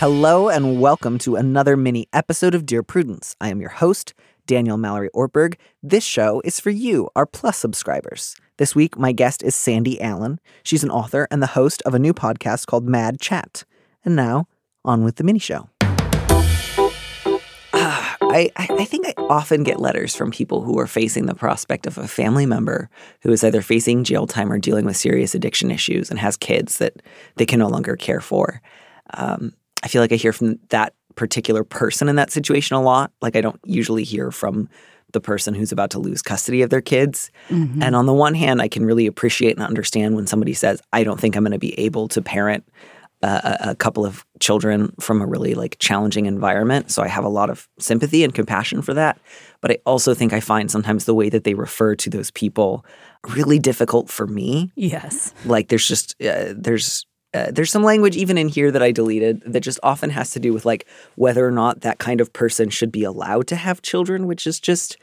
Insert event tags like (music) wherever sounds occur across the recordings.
Hello and welcome to another mini episode of Dear Prudence. I am your host, Daniel Mallory Ortberg. This show is for you, our Plus subscribers. This week, my guest is Sandy Allen. She's an author and the host of a new podcast called Mad Chat. And now, on with the mini show. (sighs) I, I I think I often get letters from people who are facing the prospect of a family member who is either facing jail time or dealing with serious addiction issues and has kids that they can no longer care for. Um, I feel like I hear from that particular person in that situation a lot. Like I don't usually hear from the person who's about to lose custody of their kids. And on the one hand, I can really appreciate and understand when somebody says, "I don't think I'm going to be able to parent a couple of children from a really like challenging environment." So I have a lot of sympathy and compassion for that. But I also think I find sometimes the way that they refer to those people really difficult for me Yes. like there's just uh, there's uh, there's some language even in here that I deleted that just often has to do with like whether or not that kind of person should be allowed to have children, which is just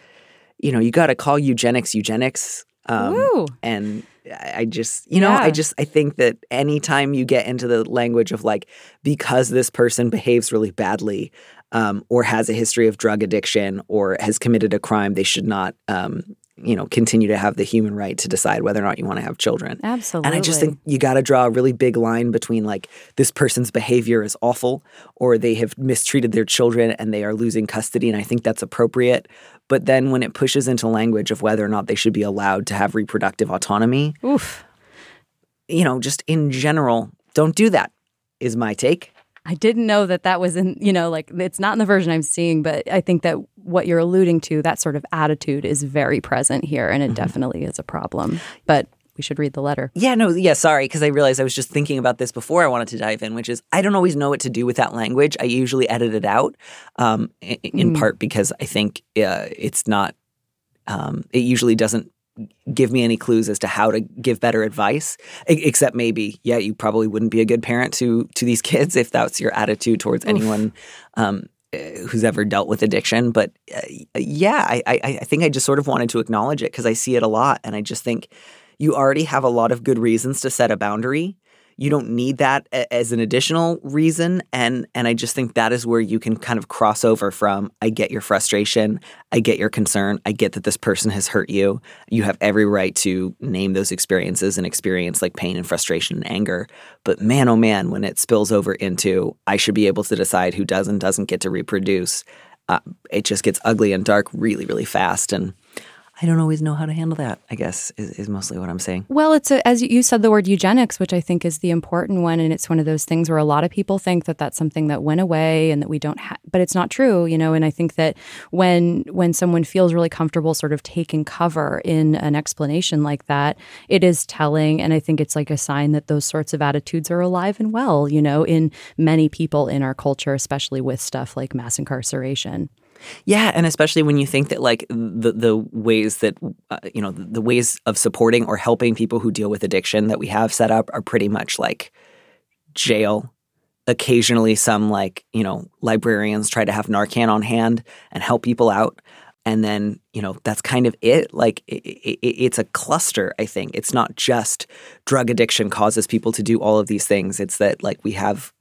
you know you got to call eugenics eugenics. Um, and I just you know I just I think that anytime you get into the language of like because this person behaves really badly um, or has a history of drug addiction or has committed a crime, they should not um, you know continue to have the human right to decide whether or not you want to have children. Absolutely. And I just think you got to draw a really big line between like this person's behavior is awful or they have mistreated their children and they are losing custody. And I think that's appropriate. But then when it pushes into language of whether or not they should be allowed to have reproductive autonomy, Oof. you know, just in general, don't do that, is my take. I didn't know that that was in, you know, like it's not in the version I'm seeing, but I think that what you're alluding to, that sort of attitude is very present here and it definitely is a problem. But we should read the letter. Yeah, no, yeah, sorry, because I realized I was just thinking about this before I wanted to dive in, which is I don't always know what to do with that language. I usually edit it out, um, i- in part because I think uh, it's not, um, it usually doesn't give me any clues as to how to give better advice, except maybe, yeah, you probably wouldn't be a good parent to to these (laughs) kids if that's your attitude towards anyone. Um, uh, Who's ever dealt with addiction, but uh, yeah, I, I I think I just sort of wanted to acknowledge it because I see it a lot, and I just think you already have a lot of good reasons to set a boundary. You don't need that a- as an additional reason, and and I just think that is where you can kind of cross over from. I get your frustration, I get your concern, I get that this person has hurt you. You have every right to name those experiences and experience like pain and frustration and anger. But man, oh man, when it spills over into I should be able to decide who does and doesn't get to reproduce, uh, it just gets ugly and dark really, really fast. And I don't always know how to handle that, I guess, is, is mostly what I'm saying. Well, it's a, as you said the word eugenics, which I think is the important one, and it's one of those things where a lot of people think that that's something that went away and that we don't have, but it's not true, you know. And I think that when when someone feels really comfortable, sort of taking cover in an explanation like that, it is telling, and I think it's like a sign that those sorts of attitudes are alive and well, you know, in many people in our culture, especially with stuff like mass incarceration. Yeah, and especially when you think that like the the ways that uh, you know the, the ways of supporting or helping people who deal with addiction that we have set up are pretty much like jail. Occasionally, some like you know librarians try to have Narcan on hand and help people out, and then you know that's kind of it. Like i i it's a cluster. I think it's not just drug addiction causes people to do all of these things. It's that like we have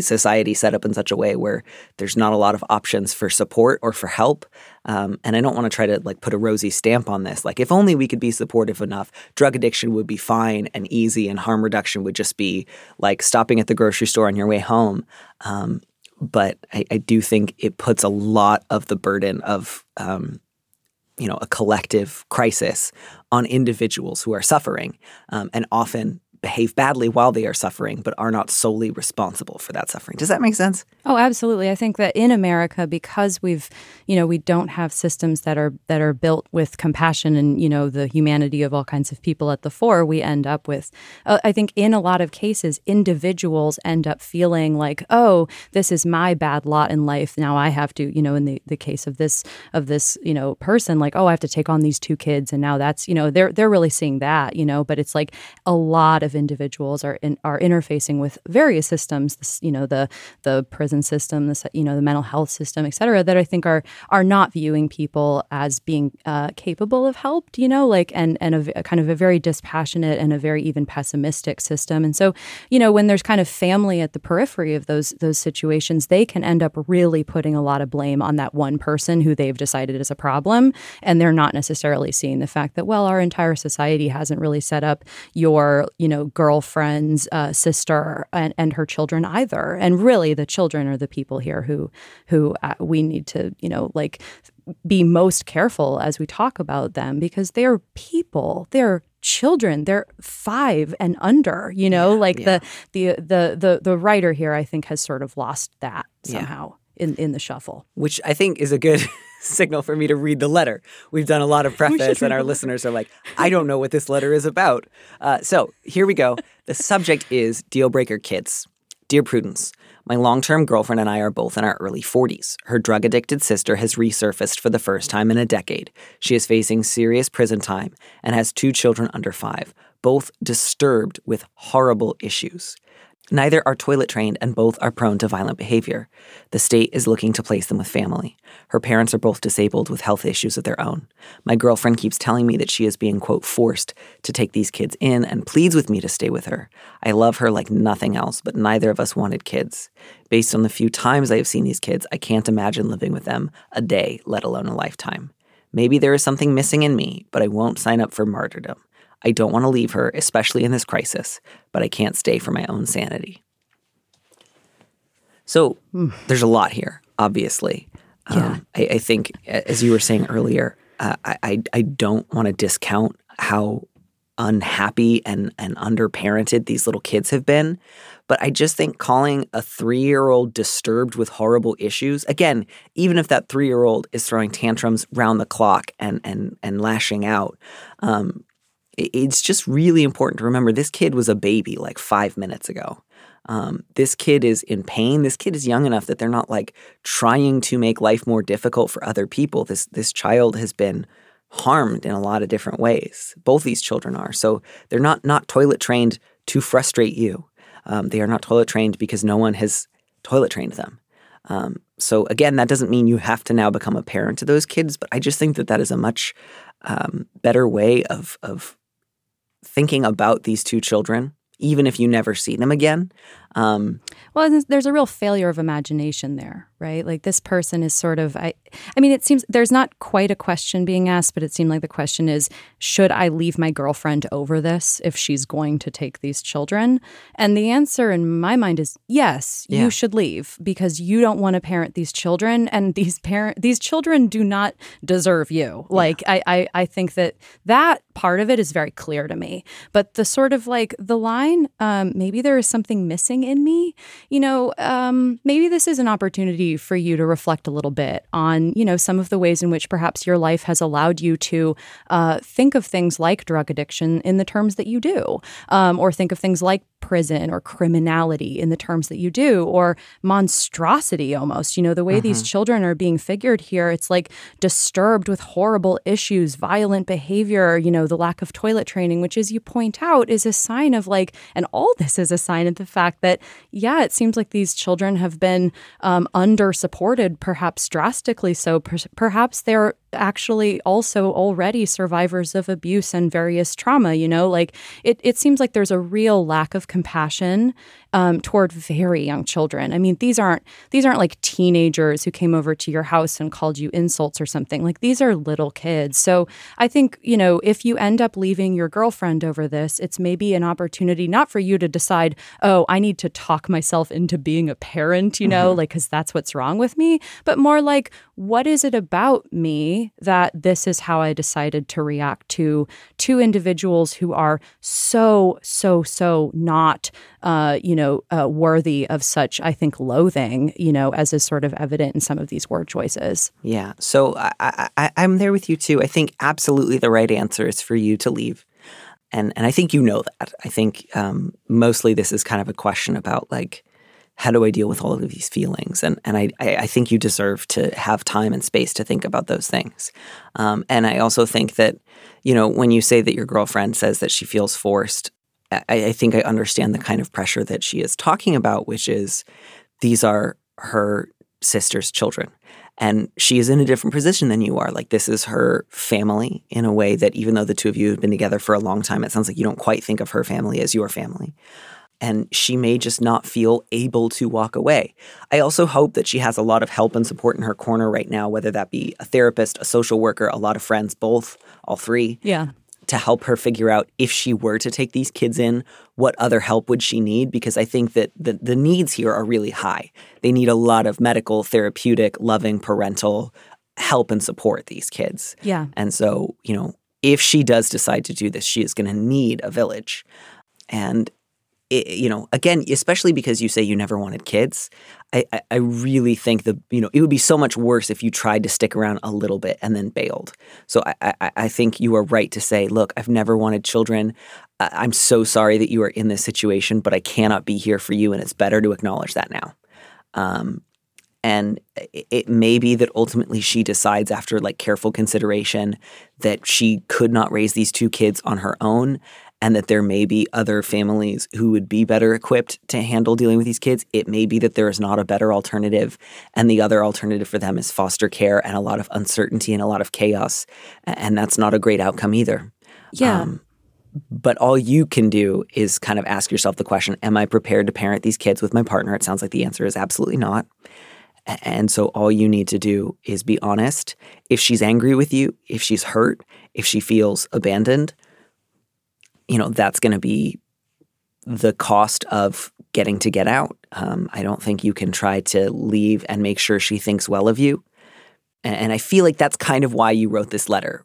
society set up in such a way where there's not a lot of options for support or for help. Um, and I don't want to try to like put a rosy stamp on this. Like if only we could be supportive enough, drug addiction would be fine and easy, and harm reduction would just be like stopping at the grocery store on your way home. Um, but I, I do think it puts a lot of the burden of um, you know a collective crisis on individuals who are suffering, um, and often behave badly while they are suffering, but are not solely responsible for that suffering. Does that make sense? Oh, absolutely. I think that in America, because we've, you know, we don't have systems that are that are built with compassion and you know the humanity of all kinds of people at the fore, we end up with. Uh, I think in a lot of cases, individuals end up feeling like, oh, this is my bad lot in life. Now I have to, you know, in the the case of this of this, you know, person, like, oh, I have to take on these two kids, and now that's, you know, they're they're really seeing that, you know, but it's like a lot of individuals are in, are interfacing with various systems, this, you know, the the prison system, the you know, the mental health system, et cetera, that I think are are not viewing people as being uh, capable of help, you know, like and and a, a kind of a very dispassionate and a very even pessimistic system. And so, you know, when there's kind of family at the periphery of those those situations, they can end up really putting a lot of blame on that one person who they've decided is a problem, and they're not necessarily seeing the fact that well, our entire society hasn't really set up your you know girlfriend's uh, sister and, and her children either, and really the children are the people here who who uh, we need to you know like be most careful as we talk about them because they're people. They're children. They're five and under you know? Yeah, like yeah. the, the the the the writer here i think has sort of lost that somehow in in the shuffle which I think is a good (laughs) signal for me to read the letter. We've done a lot of (laughs) preface, and our listeners are like, I don't know what this letter is about. Uh, so here we go. (laughs) The subject is deal breaker kids. Dear Prudence, my long term girlfriend and I are both in our early 40s. Her drug addicted sister has resurfaced for the first time in a decade. She is facing serious prison time and has two children under five, both disturbed with horrible issues. Neither are toilet trained and both are prone to violent behavior. The state is looking to place them with family. Her parents are both disabled with health issues of their own. My girlfriend keeps telling me that she is being, quote, forced to take these kids in and pleads with me to stay with her. I love her like nothing else, but neither of us wanted kids. Based on the few times I have seen these kids, I can't imagine living with them a day, let alone a lifetime. Maybe there is something missing in me, but I won't sign up for martyrdom. I don't want to leave her, especially in this crisis, but I can't stay for my own sanity. So there's a lot here, obviously. Um, I, I think, as you were saying earlier, uh, I, I, don't want to discount how unhappy and, and underparented these little kids have been. But I just think calling a three year old disturbed with horrible issues, again, even if that three year old is throwing tantrums round the clock and, and, and lashing out, um, it's just really important to remember this kid was a baby like five minutes ago. Um, this kid is in pain. This kid is young enough that they're not like trying to make life more difficult for other people. This this child has been harmed in a lot of different ways. Both these children are. So they're not not toilet trained to frustrate you. Um, they are not toilet trained because no one has toilet trained them. Um, so again, that doesn't mean you have to now become a parent to those kids, but I just think that that is a much um, better way of of thinking about these two children, even if you never see them again. Um, Well, there's- a real failure of imagination there, right? Like this person is sort of I I mean it seems there's not quite a question being asked, but it seemed like the question is should I leave my girlfriend over this if she's going to take these children? And the answer in my mind is yes, Yeah. you should leave because you don't want to parent these children and (laughs) these parent these children do not deserve you. Like I, I I think that that part of it is very clear to me. But the sort of like the line, um, maybe there is something missing in me. You know, um, maybe this is an opportunity for you to reflect a little bit on, you know, some of the ways in which perhaps your life has allowed you to uh, think of things like drug addiction in the terms that you do, um, or think of things like prison or criminality in the terms that you do, or monstrosity almost. You know, the way these children are being figured here, it's like disturbed with horrible issues, violent behavior, you know, the lack of toilet training, which, as you point out, is a sign of like, and all this is a sign of the fact that, yeah, it seems like these children have been um, under supported, perhaps drastically so. Per- perhaps they're actually also already survivors of abuse and various trauma you know? Like it, it seems like there's a real lack of compassion um, toward very young children. I mean these aren't these aren't like teenagers who came over to your house and called you insults or something. Like these are little kids. So i think you know if you end up leaving your girlfriend over this it's maybe an opportunity not for you to decide oh i need to talk myself into being a parent you know? Like because that's what's wrong with me but more like what is it about me that this is how I decided to react to two individuals who are so, so, so not, uh, you know, uh, worthy of such, I think, loathing, you know, as is sort of evident in some of these word choices. Yeah. So I, I, I'm there with you too. I think absolutely the right answer is for you to leave. And, and I think you know that. I think um, mostly this is kind of a question about like, how do I deal with all of these feelings? And and I I think you deserve to have time and space to think about those things. Um, and I also think that you know when you say that your girlfriend says that she feels forced, I, I think I understand the kind of pressure that she is talking about, which is these are her sister's children. And she is in a different position than you are. Like, this is her family in a way that, even though the two of you have been together for a long time, it sounds like you don't quite think of her family as your family and she may just not feel able to walk away. I also hope that she has a lot of help and support in her corner right now, whether that be a therapist, a social worker, a lot of friends, both, all three. Yeah. To help her figure out if she were to take these kids in, what other help would she need? Because I think that the, the needs here are really high. They need a lot of medical, therapeutic, loving parental help and support these kids. Yeah. And so, you know, if she does decide to do this, she is going to need a village. And it, you know, again, especially because you say you never wanted kids, I, I, I really think the you know it would be so much worse if you tried to stick around a little bit and then bailed. So I, I, I think you are right to say, look, I've never wanted children. I'm so sorry that you are in this situation, but I cannot be here for you, and it's better to acknowledge that now. Um, and it may be that ultimately she decides after like careful consideration that she could not raise these two kids on her own and that there may be other families who would be better equipped to handle dealing with these kids. It may be that there is not a better alternative, and the other alternative for them is foster care and a lot of uncertainty and a lot of chaos. And that's not a great outcome either. Yeah. Um, but all you can do is kind of ask yourself the question Am I prepared to parent these kids with my partner? It sounds like the answer is absolutely not. And so all you need to do is be honest. If she's angry with you, if she's hurt, if she feels abandoned, you know, that's going to be the cost of getting to get out. Um, I don't think you can try to leave and make sure she thinks well of you. And, and I feel like that's kind of why you wrote this letter,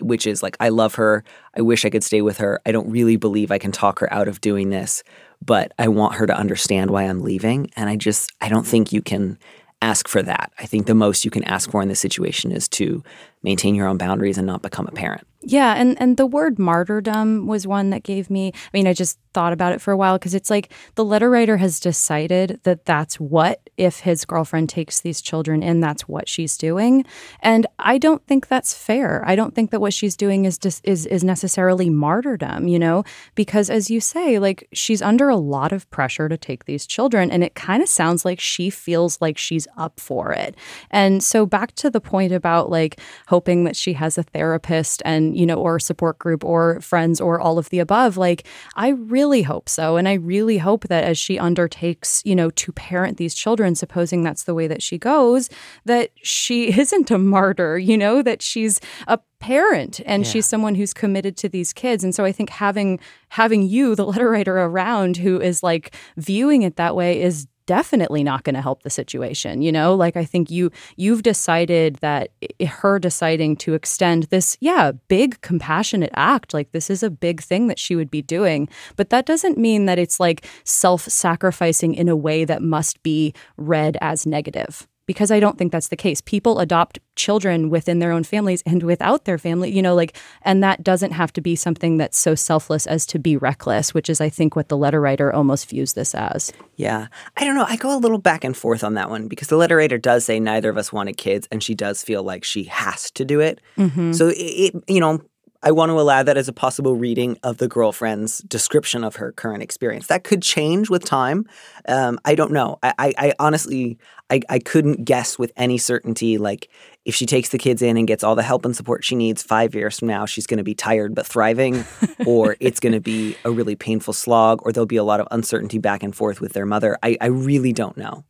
which is like, I love her. I wish I could stay with her. I don't really believe I can talk her out of doing this, but I want her to understand why I'm leaving. And I just, I don't think you can ask for that. I think the most you can ask for in this situation is to maintain your own boundaries and not become a parent. Yeah, and and the word martyrdom was one that gave me. I mean, I just thought about it for a while because it's like the letter writer has decided that that's what if his girlfriend takes these children in, that's what she's doing, and I don't think that's fair. I don't think that what she's doing is just is is necessarily martyrdom, you know, because as you say, like she's under a lot of pressure to take these children, and it kind of sounds like she feels like she's up for it. And so back to the point about like hoping that she has a therapist and you know, or support group or friends or all of the above. Like, I really hope so. And I really hope that as she undertakes, you know, to parent these children, supposing that's the way that she goes, that she (laughs) isn't a martyr, you know, that she's a parent and yeah. she's someone who's committed to these kids and so i think having having you the letter writer around who is like viewing it that way is definitely not going to help the situation you know? Like i think you you've decided that her deciding to extend this yeah big compassionate act like this is a big thing that she would be doing. But that doesn't mean that it's like self-sacrificing in a way that must be read as negative because I don't think that's the case. People adopt children within their own families and without their family, you know, like, and that doesn't have to be something that's so selfless as to be reckless, which is, I think, what the letter writer almost views this as. Yeah. I don't know. I go a little back and forth on that one because the letter writer does say neither of us wanted kids, and she does feel like she has to do it. Mm-hmm. So, it, it, you know, I want to allow that as a possible reading of the girlfriend's description of her current experience. That could change with time. Um, I don't know. I, I, I honestly, I, I couldn't guess with any certainty. Like, if she takes the kids in and gets all the help and support she needs, five years from now, she's going to be tired but thriving, (laughs) or it's going to be a really painful slog, or there'll be a lot of uncertainty back and forth with their mother. I, I really don't know.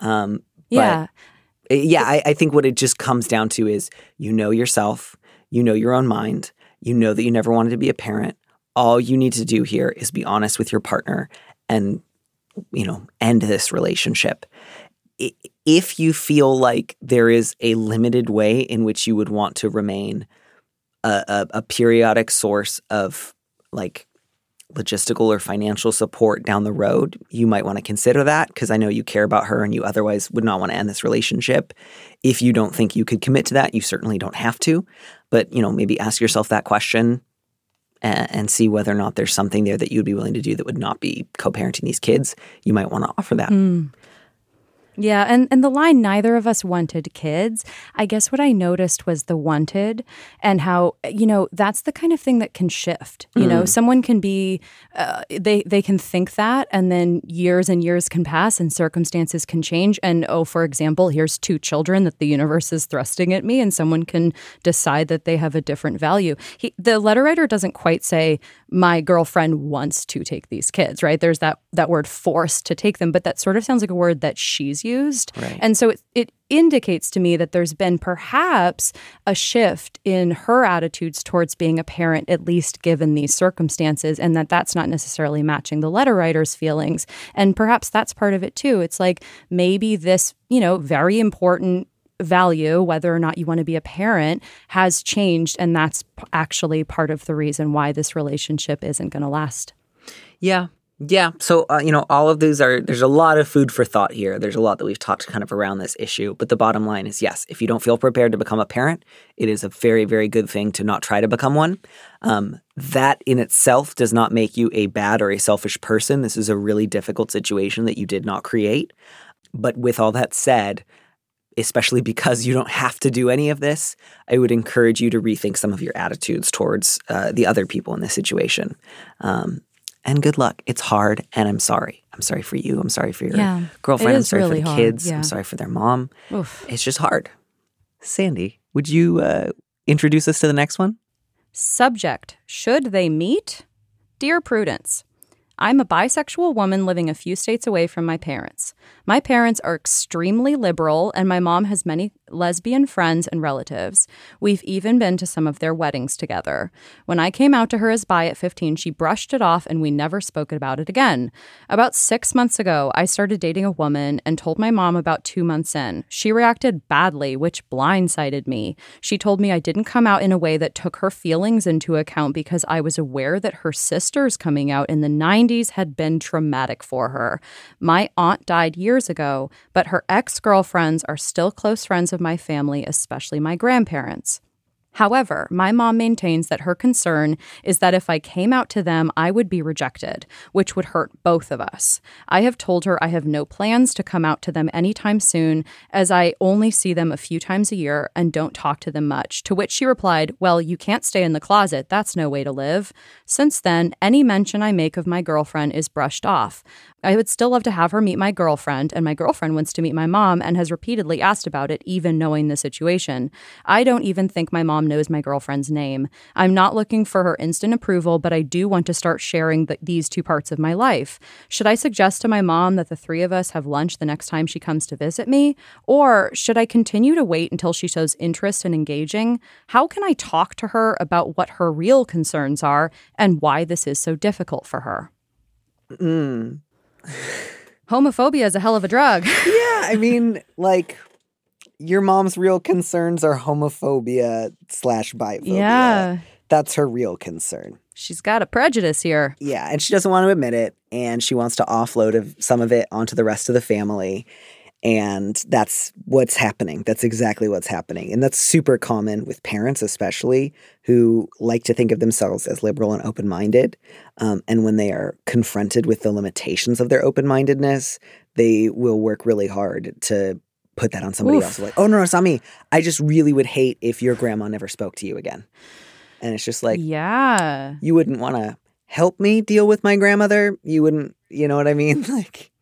Um, yeah. yeah, I, I think what it just comes down to is you know yourself, you know your own mind you know that you never wanted to be a parent. All you need to do here is be honest with your partner and, you know, end this relationship. if you feel like there is a limited way in which you would want to remain a, a, a periodic source of like logistical or financial support down the road, you might want to consider that because I know you care about her and you otherwise would not want to end this relationship. If you don't think you could commit to that, you certainly don't have to. But, you know, maybe ask yourself that question and, and see whether or not there's something there that you'd be willing to do that would not be co-parenting these kids. You might want to offer that. Mm. Yeah, and, and the line, neither of us wanted kids, I guess what I noticed was the wanted and how, you know, that's the kind of thing that can shift. You know, someone can be, uh, they, they can think that, and then years and years can pass and circumstances can change. And, oh, for example, here's two children that the universe is thrusting at me, and someone can decide that they have a different value. He, the letter writer doesn't quite say, my girlfriend wants to take these kids, right? There's that, that word forced to take them, but that sort of sounds like a word that she's Right. And so it, it indicates to me that there's been perhaps a shift in her attitudes towards being a parent, at least given these circumstances, and that that's not necessarily matching the letter writer's feelings. And perhaps that's part of it too. It's like maybe this, you know, very important value, whether or not you want to be a parent, has changed. And that's actually part of the reason why this relationship isn't going to last. Yeah. Yeah. So, uh, you know, all of these are, there's a lot of food for thought here. There's a lot that we've talked kind of around this issue. But the bottom line is yes, if you don't feel prepared to become a parent, it is a very, very good thing to not try to become one. Um, that in itself does not make you a bad or a selfish person. This is a really difficult situation that you did not create. But with all that said, especially because you don't have to do any of this, I would encourage you to rethink some of your attitudes towards uh, the other people in this situation. Um, and good luck. It's hard, and I'm sorry. I'm sorry for you. I'm sorry for your Yeah, girlfriend. I'm sorry really for the hard, kids. yeah. I'm sorry for their mom. Oof. It's just hard. Sandy, would you uh, introduce us to the next one? Subject Should they meet? Dear Prudence, I'm a bisexual woman living a few states away from my parents. My parents are extremely liberal, and my mom has many lesbian friends and relatives. We've even been to some of their weddings together. When I came out to her as bi at 15, she brushed it off and we never spoke about it again. About six months ago, I started dating a woman and told my mom about two months in. She reacted badly, which blindsided me. She told me I didn't come out in a way that took her feelings into account because I was aware that her sister's coming out in the 90s had been traumatic for her. My aunt died years ago, but her ex girlfriends are still close friends of my family, especially my grandparents. However, my mom maintains that her concern is that if I came out to them, I would be rejected, which would hurt both of us. I have told her I have no plans to come out to them anytime soon, as I only see them a few times a year and don't talk to them much. To which she replied, Well, you can't stay in the closet. That's no way to live. Since then, any mention I make of my girlfriend is brushed off. I would still love to have her meet my girlfriend, and my girlfriend wants to meet my mom and has repeatedly asked about it, even knowing the situation. I don't even think my mom knows my girlfriend's name. I'm not looking for her instant approval, but I do want to start sharing the, these two parts of my life. Should I suggest to my mom that the three of us have lunch the next time she comes to visit me? Or should I continue to wait until she shows interest in engaging? How can I talk to her about what her real concerns are and why this is so difficult for her? Mm. Homophobia is a hell of a drug. (laughs) Yeah, I mean, like, your mom's real concerns are homophobia slash biphobia. yeah. That's her real concern. She's got a prejudice here. Yeah, and she doesn't want to admit it, and she wants to offload of some of it onto the rest of the family. And that's what's happening. That's exactly what's happening. And that's super common with parents, especially who like to think of themselves as liberal and open minded. Um, and when they are confronted with the limitations of their open mindedness, they will work really hard to put that on somebody Oof. else. Like, oh, no, no, it's not me. I just really would hate if your grandma never spoke to you again. And it's just like, yeah. you wouldn't want to help me deal with my grandmother. You wouldn't, you know what I mean? (laughs) Like,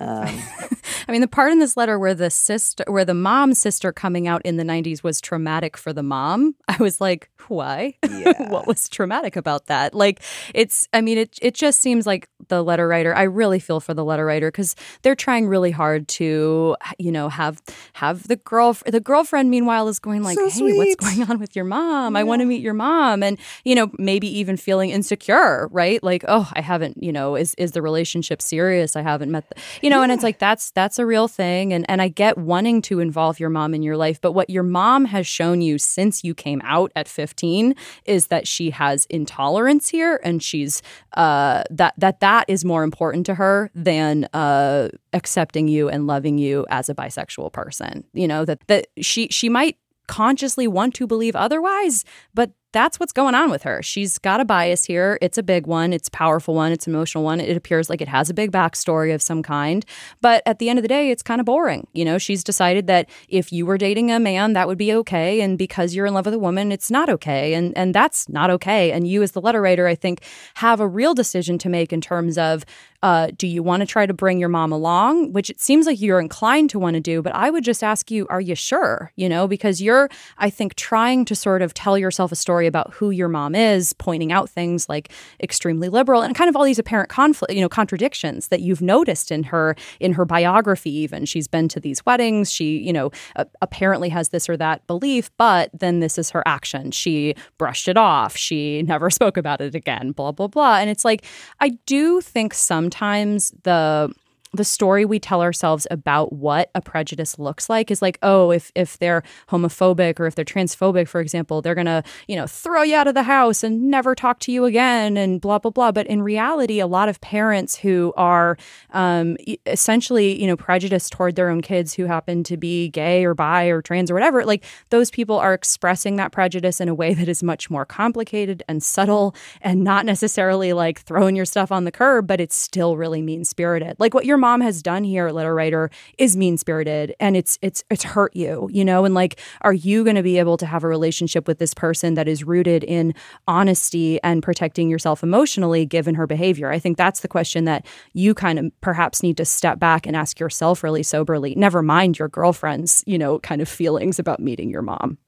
um, (laughs) I mean, the part in this letter where the sister, where the mom's sister coming out in the 90s was traumatic for the mom, I was like, why? (laughs) Yeah. what was traumatic about that? Like, it's, I mean, it, it just seems like the letter writer, I really feel for the letter writer because they're trying really hard to, you know, have, have the girl, the girlfriend meanwhile is going like, So hey, what's going on with your mom? I want to meet your mom. And, you know, maybe even feeling insecure, right? Like, oh, I haven't, you know, is, is the relationship serious? I haven't met, the, you know, and it's like, that's, that's a real thing and and I get wanting to involve your mom in your life, but what your mom has shown you since you came out at 15 is that she has intolerance here and she's uh that that that is more important to her than uh accepting you and loving you as a bisexual person. You know, that that she she might consciously want to believe otherwise, but that's what's going on with her. She's got a bias here. It's a big one. It's a powerful one. It's an emotional one. It appears like it has a big backstory of some kind. But at the end of the day, it's kind of boring. You know, she's decided that if you were dating a man, that would be okay. And because you're in love with a woman, it's not okay. And and that's not okay. And you as the letter writer, I think, have a real decision to make in terms of uh, do you want to try to bring your mom along, which it seems like you're inclined to want to do, but I would just ask you, are you sure? You know, because you're, I think, trying to sort of tell yourself a story about who your mom is, pointing out things like extremely liberal and kind of all these apparent conflict, you know, contradictions that you've noticed in her in her biography. Even she's been to these weddings, she, you know, uh, apparently has this or that belief, but then this is her action. She brushed it off. She never (laughs) spoke about it again. Blah blah blah. And it's like I do think some sometimes the the story we tell ourselves about what a prejudice looks like is like, oh, if if they're homophobic or if they're transphobic, for example, they're gonna, you know, throw you out of the house and never talk to you again and blah blah blah. But in reality, a lot of parents who are um, essentially, you know, prejudiced toward their own kids who happen to be gay or bi or trans or whatever, like those people are expressing that prejudice in a way that is much more complicated and subtle and not necessarily like throwing your stuff on the curb, but it's still really mean spirited. Like what your mom has done here, letter writer, is mean spirited and it's it's it's hurt you, you know, and like, are you going to be able to have a relationship with this person that is rooted in honesty and protecting yourself emotionally given her behavior? I think that's the question that you kind of perhaps need to step back and ask yourself really soberly. Never mind your girlfriend's, you know, kind of feelings about meeting your mom.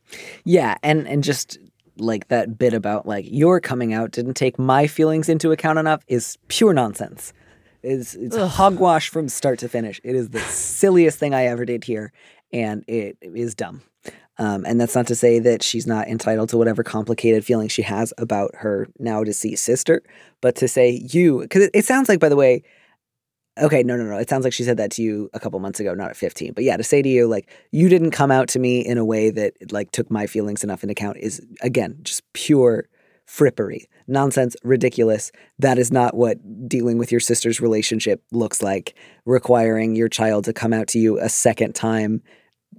Yeah, and and just like that bit about like your coming out didn't take my feelings into account enough is pure nonsense. It's, it's hogwash from start to finish. It is the (laughs) silliest thing I ever did here, and it is dumb. Um, and that's not to say that she's not entitled to whatever complicated feelings she has about her now deceased sister, but to say you, because it, it sounds like, by the way, okay, no, no, no. It sounds like she said that to you a couple months ago, not at 15. But yeah, to say to you, like, you didn't come out to me in a way that, like, took my feelings enough into account is, again, just pure frippery, nonsense, ridiculous. That is not what dealing with your sister's relationship looks like, requiring your child to come out to you a second time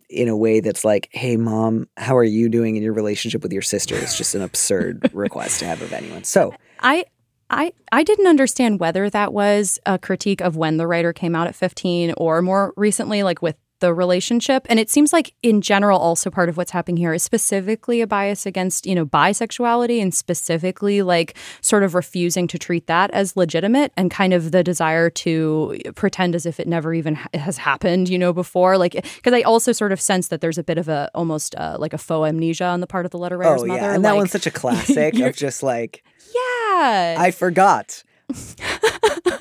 in a way that's like, hey, mom, how are you doing in your relationship with your sister? It's just an absurd (laughs) request to have of anyone. So I. I, I didn't understand whether that was a critique of when the writer came out at 15 or more recently, like with the relationship. And it seems like, in general, also part of what's happening here is specifically a bias against, you know, bisexuality and specifically like sort of refusing to treat that as legitimate and kind of the desire to pretend as if it never even ha- has happened, you know, before. Like, because I also sort of sense that there's a bit of a almost uh, like a faux amnesia on the part of the letter writer's oh, mother. yeah. And like, that one's such a classic (laughs) of just like, yeah. I forgot. (laughs)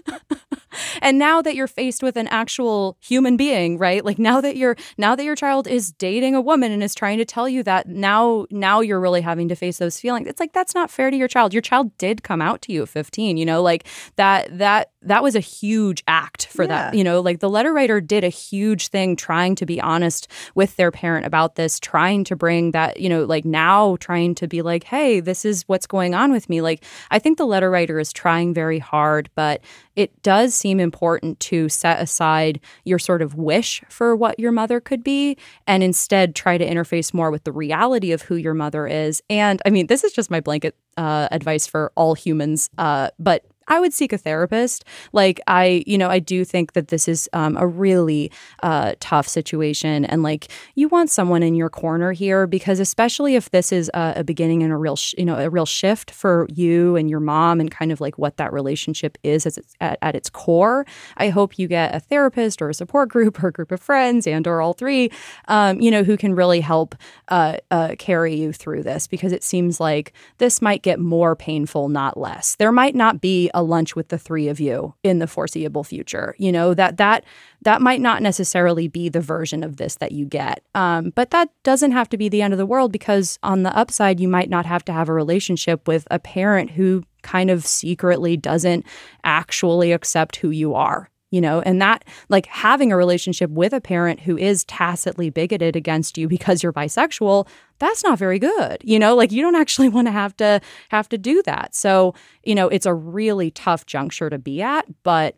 and now that you're faced with an actual human being right? Like now that you're now that your child is dating a woman and is trying to tell you that now now you're really having to face those feelings. It's like that's not fair to your child. Your child did come out to you at 15 you know? Like that that that was a huge act for Yeah. that you know like the letter writer did a huge thing trying to be honest with their parent about this trying to bring that you know like now trying to be like hey this is what's going on with me like i think the letter writer is trying very hard but it does seem important to set aside your sort of wish for what your mother could be and instead try to interface more with the reality of who your mother is and i mean this is just my blanket uh, advice for all humans uh, but I would seek a therapist. Like I, you know, I do think that this is um, a really uh, tough situation, and like you want someone in your corner here because especially if this is a, a beginning and a real, sh- you know, a real shift for you and your mom, and kind of like what that relationship is as it's at, at its core. I hope you get a therapist or a support group (laughs) or a group of friends and or all three, um, you know, who can really help uh, uh, carry you through this because it seems like this might get more painful, not less. There might not be a lunch with the three of you in the foreseeable future. You know that that that might not necessarily be the version of this that you get, um, but that doesn't have to be the end of the world because on the upside, you might not have to have a relationship with a parent who kind of secretly doesn't actually accept who you are you know, and that like having a relationship with a parent who is tacitly bigoted against you because you're bisexual, that's not very good. You know, like you don't actually (laughs) want to have to have to do that. So, you know, it's a really tough juncture to be at, but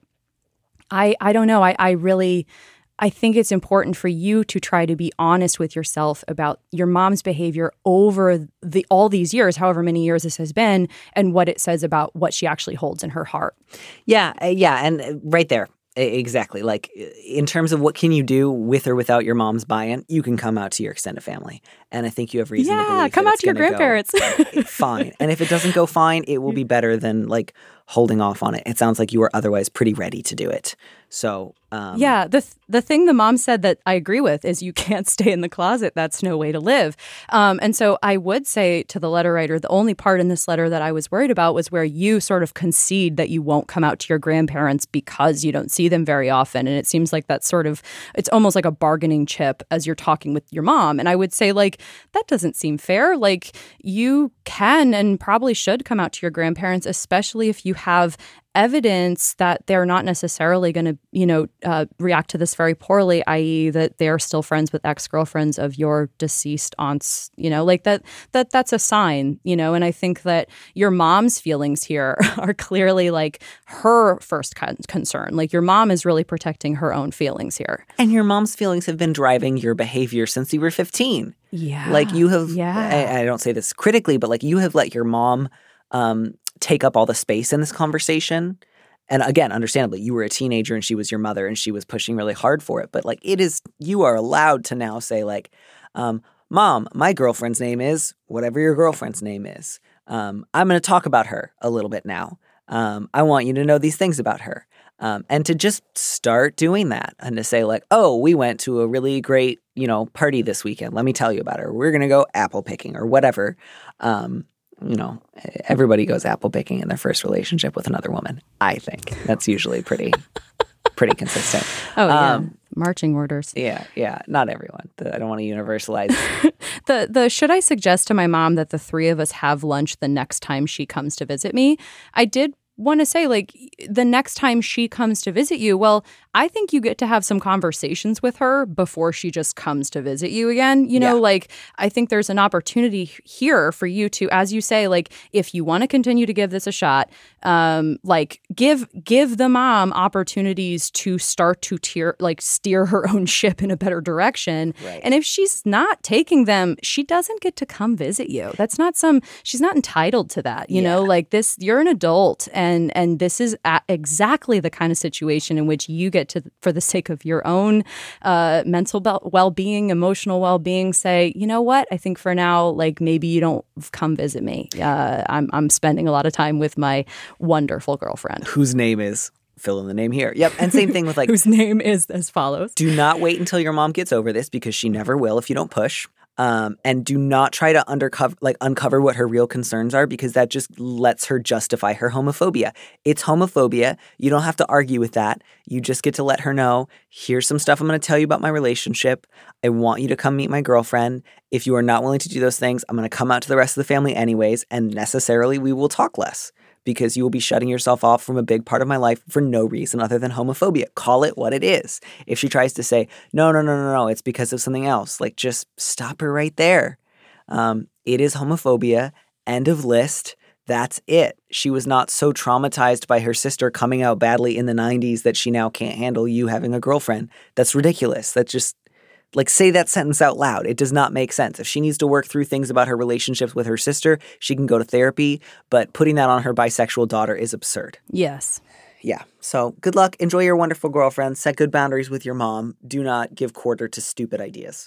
I I don't know. I I really I think it's important for you to try to be honest with yourself about your mom's behavior over the all these years, however many years this has been, and what it says about what she actually holds in her heart. Yeah, uh, yeah, and uh, right there. Exactly. Like in terms of what can you do with or without your mom's buy-in, you can come out to your extended family, and I think you have reason to yeah, believe come out to your grandparents. (laughs) fine. And if it doesn't go fine, it will be better than like holding off on it. It sounds like you were otherwise pretty ready to do it. So um, yeah, the th- the thing the mom said that I agree with is you (laughs) can't stay in the closet. That's no way to live. Um, and so I would say to the letter writer, the only part in this letter that I was worried about was where you sort of concede that you won't come out to your grandparents because you don't see them very often, and it seems like that's sort of it's almost like a bargaining chip as you're talking with your mom. And I would say like that doesn't seem fair. Like you can and probably should come out to your grandparents, especially if you have evidence that they're not necessarily going to, you know, uh, react to this very poorly, i.e., that they're still friends with ex girlfriends of your deceased aunts. You know, like that. That that's a sign. You know, and I think that your mom's feelings here (laughs) are clearly like her first con- concern. Like your mom is really protecting her own feelings here. And your mom's feelings have been driving your behavior since you were 15. Yeah, Like you have, Yeah. I, I don't say this critically, but like you have let your mom um, take up all the space in this conversation. And again, understandably, you were a teenager and she was your mother and she was pushing really hard for it. But like it is, you are allowed to now say, like, um, Mom, my girlfriend's name is whatever your girlfriend's name is. Um, I'm going to talk about her a little bit now. Um, I want you to know these things about her. Um, and to just start doing that and to say, like, oh, we went to a really great, you know, party this weekend. Let me tell you about her. We're going to go apple picking or whatever. Um, you know, everybody goes apple picking in their first relationship with another woman. I think that's usually pretty, pretty consistent. (laughs) Oh yeah, Um, marching orders. Yeah, yeah. Not everyone. I don't want to universalize. (laughs) The the should I suggest to my mom that the three of us have lunch the next time she comes to visit me? I did want to say like the next time she comes to visit you, well, I think you get to have some conversations with her before she just comes to visit you again. You know, Yeah. like I think there's an opportunity here for you to as you say like if you want to continue to give this a shot, um like give give the mom opportunities to start to tear like steer her (laughs) own ship in a better direction. Right. And if she's not taking them, she doesn't get to come visit you. That's not some she's not entitled to that. You know, like this you're an adult and and this is exactly the kind of situation in which you get to for the sake of your own uh mental well-being, emotional well-being say, "You know what? I think for now like maybe you don't come visit me. Uh I'm I'm spending a lot of time with my wonderful girlfriend." whose name is fill in the name here. Yep. And same thing with like (laughs) Whose name is as follows. do not wait until your mom gets over this because she never will if you don't push. Um, and do not try to undercover like uncover what her real concerns are because that just lets her justify her homophobia. It's homophobia. You don't have to argue with that. You just get to let her know, here's some stuff I'm going to tell you about my relationship. I want you to come meet my girlfriend. If you are not willing to do those things, I'm going to come out to the rest of the family anyways and necessarily we will talk less because you will be shutting yourself off from a big part of my life for no reason other than homophobia. Call it what it is. If she tries to say, no, no, no, no, no, it's because of something else, like just stop her right there. Um, it is homophobia. End of list. That's it. She was not so traumatized by her sister coming out badly in the 90s that she now can't handle you having a girlfriend. That's ridiculous. That's just like say that sentence out loud. It does not make sense. If she needs to work through things about her relationships with her sister, she can go to therapy, but putting that on her bisexual daughter is absurd. Yes. Yeah. So, good luck. Enjoy your wonderful girlfriend. Set good boundaries with your mom. Do not give quarter to stupid ideas.